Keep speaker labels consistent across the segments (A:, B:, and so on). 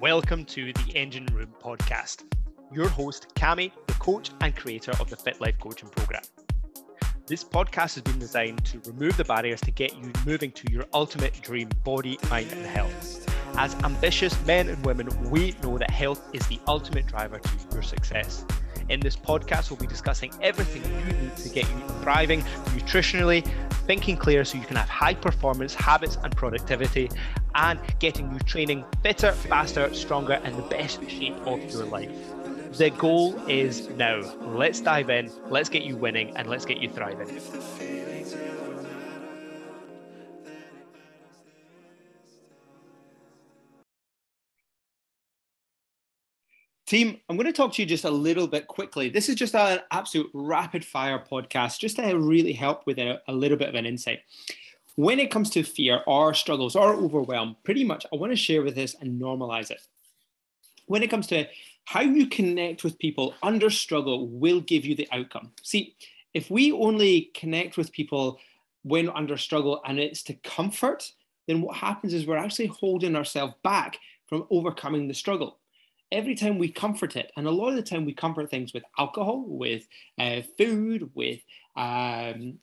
A: Welcome to the Engine Room podcast. Your host, Cami, the coach and creator of the Fit Life Coaching Program. This podcast has been designed to remove the barriers to get you moving to your ultimate dream body, mind, and health. As ambitious men and women, we know that health is the ultimate driver to your success. In this podcast, we'll be discussing everything you need to get you thriving nutritionally, thinking clear so you can have high performance habits and productivity, and getting you training fitter, faster, stronger, and the best shape of your life. The goal is now. Let's dive in, let's get you winning, and let's get you thriving. Team, I'm going to talk to you just a little bit quickly. This is just an absolute rapid fire podcast, just to really help with a, a, little bit of an insight. When it comes to fear or struggles or overwhelm, pretty much I want to share with this and normalize it. When it comes to how you connect with people under struggle, will give you the outcome. See, if we only connect with people when under struggle and it's to comfort, then what happens is we're actually holding ourselves back from overcoming the struggle every time we comfort it, and a lot of the time we comfort things with alcohol, with uh, food, with um,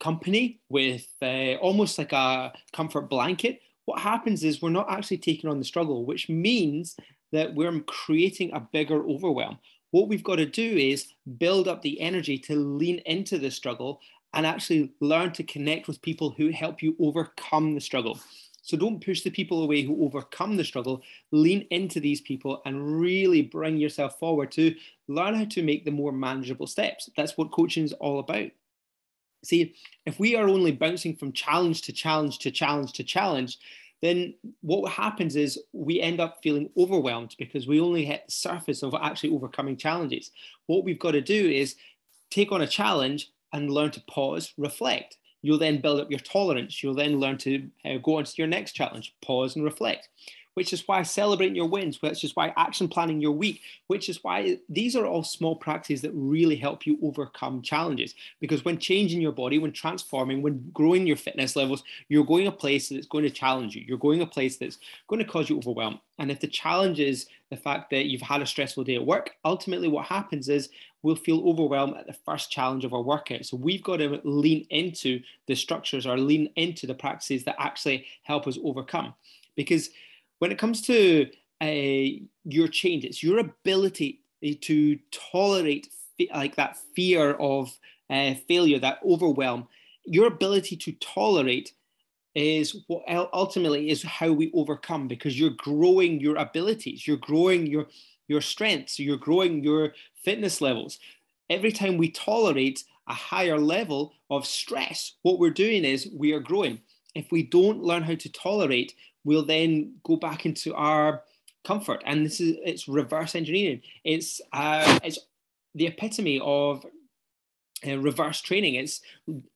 A: company, with uh, almost like a comfort blanket, what happens is we're not actually taking on the struggle, which means that we're creating a bigger overwhelm. What we've got to do is build up the energy to lean into the struggle and actually learn to connect with people who help you overcome the struggle. So don't push the people away who overcome the struggle. Lean into these people and really bring yourself forward to learn how to make the more manageable steps. That's what coaching is all about. See, if we are only bouncing from challenge to challenge to challenge to challenge, then what happens is we end up feeling overwhelmed because we only hit the surface of actually overcoming challenges. What we've got to do is take on a challenge and learn to pause, reflect. You'll then build up your tolerance. You'll then learn to uh, go on to your next challenge, pause and reflect, which is why celebrating your wins, which is why action planning your week, which is why these are all small practices that really help you overcome challenges. Because when changing your body, when transforming, when growing your fitness levels, you're going a place that's going to challenge you. You're going a place that's going to cause you overwhelm. And if the challenge is the fact that you've had a stressful day at work, ultimately what happens is we'll feel overwhelmed at the first challenge of our workout. So we've got to lean into the structures or lean into the practices that actually help us overcome. Because when it comes to uh, your change, it's your ability to tolerate like that fear of uh, failure, that overwhelm. Your ability to tolerate is what ultimately is how we overcome because you're growing your abilities, you're growing your your strengths, you're growing your fitness levels. Every time we tolerate a higher level of stress, what we're doing is we are growing. If we don't learn how to tolerate, we'll then go back into our comfort. And this is it's reverse engineering. It's uh, it's the epitome of uh, reverse training. It's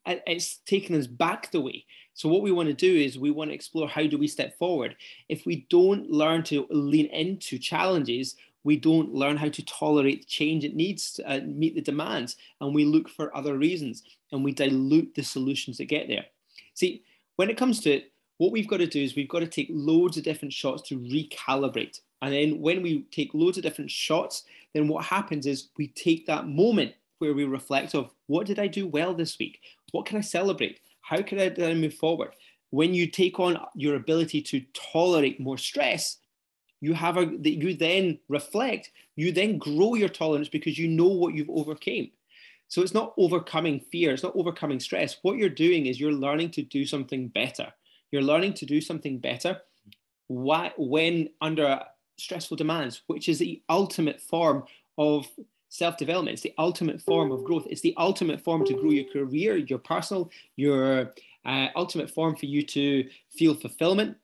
A: it's taking us back the way. So what we want to do is we want to explore how do we step forward. If we don't learn to lean into challenges, we don't learn how to tolerate change it needs to uh, meet the demands and we look for other reasons and we dilute the solutions that get there see when it comes to it what we've got to do is we've got to take loads of different shots to recalibrate. And then when we take loads of different shots then what happens is we take that moment where we reflect of what did i do well this week? What can i celebrate? How can i, I move forward? When you take on your ability to tolerate more stress you have a that you then reflect you then grow your tolerance because you know what you've overcame. So it's not overcoming fear it's not overcoming stress. What you're doing is you're learning to do something better you're learning to do something better why, when under stressful demands which is the ultimate form of self-development. It's the ultimate form of growth. It's the ultimate form to grow your career your personal your uh, ultimate form for you to feel fulfillment.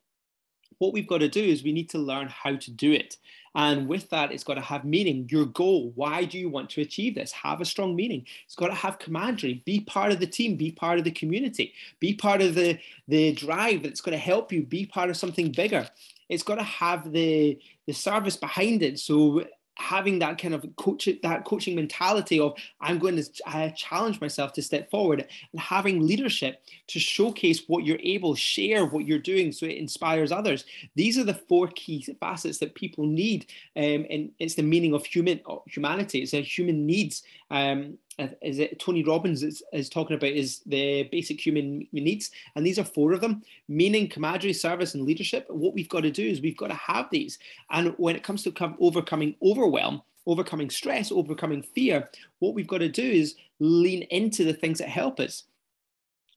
A: What we've got to do is we need to learn how to do it. And with that, it's got to have meaning. Your goal, why do you want to achieve this? Have a strong meaning. It's got to have camaraderie. Be part of the team. Be part of the community. Be part of the, the drive that's going to help you. Be part of something bigger. It's got to have the, the service behind it. So having that kind of coach that coaching mentality of i'm going to I challenge myself to step forward and having leadership to showcase what you're able share what you're doing so it inspires others. These are the four key facets that people need um, and it's the meaning of human humanity. It's a human needs um, is it Tony Robbins is, is talking about is the basic human needs, and these are four of them: meaning, camaraderie, service, and leadership. What we've got to do is we've got to have these. And when it comes to overcoming overwhelm, overcoming stress, overcoming fear, what we've got to do is lean into the things that help us.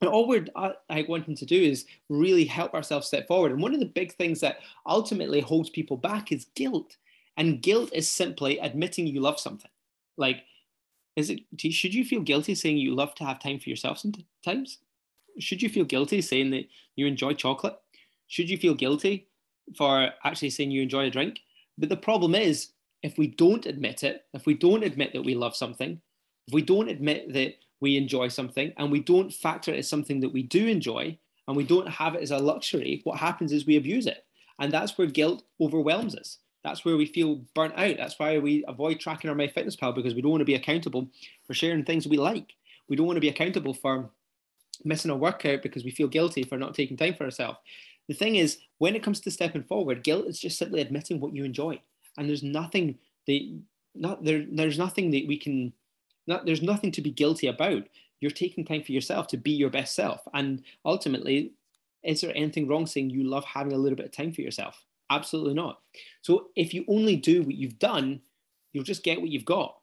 A: And all we're uh, wanting to do is really help ourselves step forward. And one of the big things that ultimately holds people back is guilt. And guilt is simply admitting you love something. Like is it should you feel guilty saying you love to have time for yourself sometimes? Should you feel guilty saying that you enjoy chocolate? Should you feel guilty for actually saying you enjoy a drink? But the problem is, if we don't admit it, if we don't admit that we love something, if we don't admit that we enjoy something and we don't factor it as something that we do enjoy and we don't have it as a luxury, what happens is we abuse it. And that's where guilt overwhelms us. That's where we feel burnt out. That's why we avoid tracking our MyFitnessPal because we don't want to be accountable for sharing things we like. We don't want to be accountable for missing a workout because we feel guilty for not taking time for ourselves. The thing is, when it comes to stepping forward, guilt is just simply admitting what you enjoy, and there's nothing that not there. There's nothing that we can. Not, there's nothing to be guilty about. You're taking time for yourself to be your best self, and ultimately, is there anything wrong saying you love having a little bit of time for yourself? Absolutely not. So if you only do what you've done, you'll just get what you've got.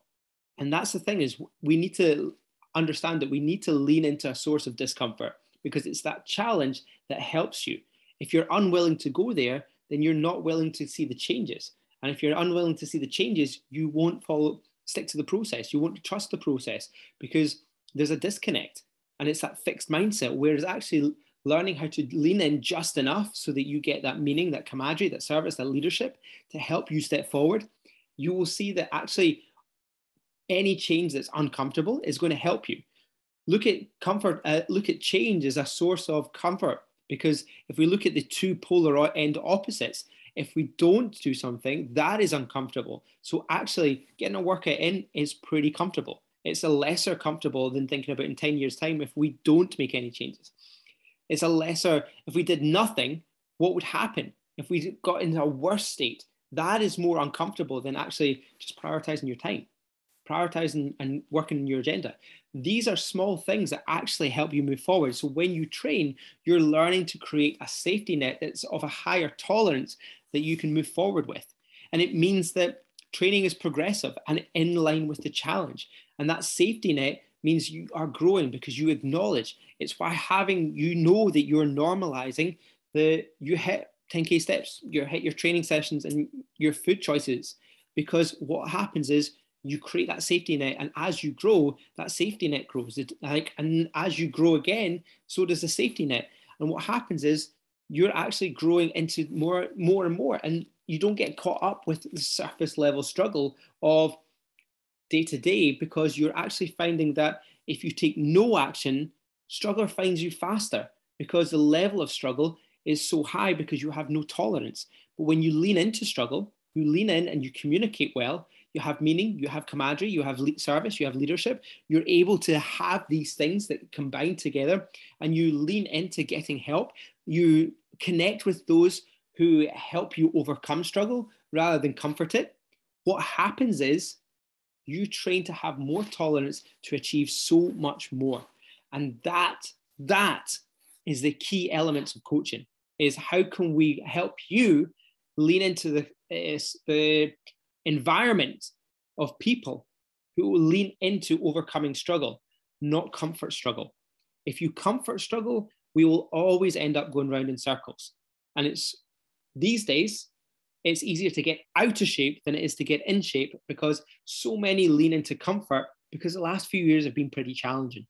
A: And that's the thing is we need to understand that we need to lean into a source of discomfort because it's that challenge that helps you. If you're unwilling to go there, then you're not willing to see the changes. And if you're unwilling to see the changes, you won't follow stick to the process. You won't trust the process because there's a disconnect. And it's that fixed mindset. Whereas actually learning how to lean in just enough so that you get that meaning, that camaraderie, that service, that leadership to help you step forward, you will see that actually any change that's uncomfortable is going to help you. Look at comfort, uh, look at change as a source of comfort because if we look at the two polar end opposites, if we don't do something, that is uncomfortable. So actually, getting a workout in is pretty comfortable. It's a lesser comfortable than thinking about in 10 years' time if we don't make any changes. It's a lesser, if we did nothing, what would happen? If we got into a worse state, that is more uncomfortable than actually just prioritizing your time, prioritizing and working your agenda. These are small things that actually help you move forward. So when you train, you're learning to create a safety net that's of a higher tolerance that you can move forward with. And it means that training is progressive and in line with the challenge. And that safety net means you are growing because you acknowledge. It's why having you know that you're normalizing the you hit 10k steps, you hit your training sessions and your food choices. Because what happens is you create that safety net, and as you grow, that safety net grows. Like, and as you grow again, so does the safety net. And what happens is you're actually growing into more, more and more, and you don't get caught up with the surface level struggle of day to day because you're actually finding that if you take no action, struggle finds you faster because the level of struggle is so high because you have no tolerance. But when you lean into struggle, you lean in and you communicate well, you have meaning, you have camaraderie, you have service, you have leadership, you're able to have these things that combine together and you lean into getting help. You connect with those who help you overcome struggle rather than comfort it. What happens is you train to have more tolerance to achieve so much more. And that, that is the key elements of coaching is how can we help you lean into the, uh, the environment of people who will lean into overcoming struggle, not comfort struggle. If you comfort struggle, we will always end up going round in circles. And it's these days, it's easier to get out of shape than it is to get in shape because so many lean into comfort because the last few years have been pretty challenging.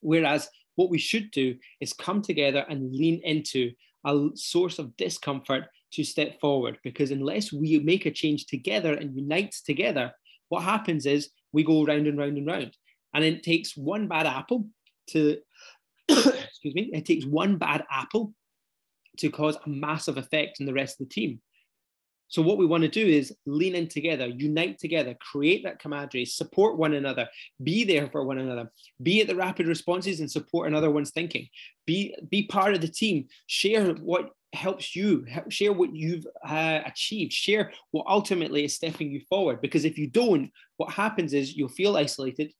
A: Whereas what we should do is come together and lean into a source of discomfort to step forward because unless we make a change together and unite together, what happens is we go round and round and round. And it takes one bad apple to, excuse me, it takes one bad apple to cause a massive effect in the rest of the team. So what we want to do is lean in together, unite together, create that camaraderie, support one another, be there for one another, be at the rapid responses and support another one's thinking. Be be part of the team. Share what helps you. Share what you've uh, achieved. Share what ultimately is stepping you forward. Because if you don't, what happens is you'll feel isolated.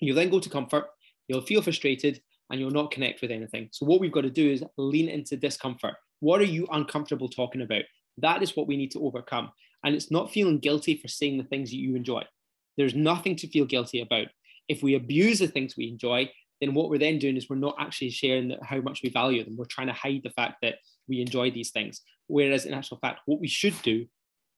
A: You'll then go to comfort. You'll feel frustrated, and you'll not connect with anything. So what we've got to do is lean into discomfort. What are you uncomfortable talking about? That is what we need to overcome. And it's not feeling guilty for saying the things that you enjoy. There's nothing to feel guilty about. If we abuse the things we enjoy, then what we're then doing is we're not actually sharing how much we value them. We're trying to hide the fact that we enjoy these things. Whereas in actual fact, what we should do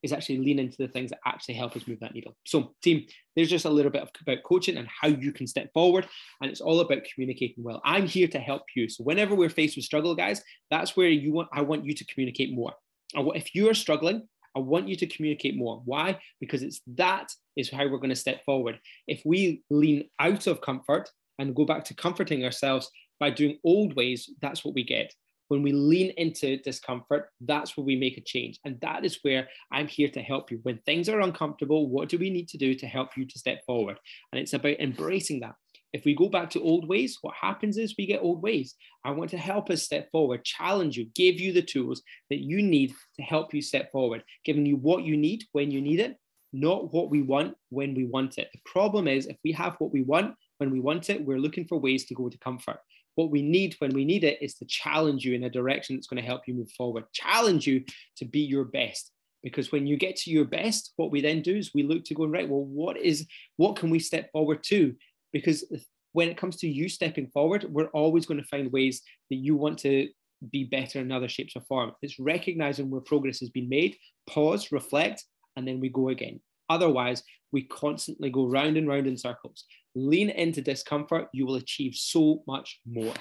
A: is actually lean into the things that actually help us move that needle. So, team, there's just a little bit of, about coaching and how you can step forward. And it's all about communicating well. I'm here to help you. So, whenever we're faced with struggle, guys, that's where you want I want you to communicate more if you are struggling, I want you to communicate more. Why? Because it's that is how we're going to step forward. If we lean out of comfort and go back to comforting ourselves by doing old ways, that's what we get. When we lean into discomfort, that's where we make a change. And that is where I'm here to help you. When things are uncomfortable, what do we need to do to help you to step forward? And it's about embracing that. If we go back to old ways, what happens is we get old ways. I want to help us step forward, challenge you, give you the tools that you need to help you step forward, giving you what you need when you need it, not what we want when we want it. The problem is if we have what we want when we want it, we're looking for ways to go to comfort. What we need when we need it is to challenge you in a direction that's going to help you move forward, challenge you to be your best. Because when you get to your best, what we then do is we look to go, right, well, what is what can we step forward to? Because when it comes to you stepping forward, we're always going to find ways that you want to be better in other shapes or form. It's recognizing where progress has been made, pause, reflect, and then we go again. Otherwise, we constantly go round and round in circles. Lean into discomfort, you will achieve so much more.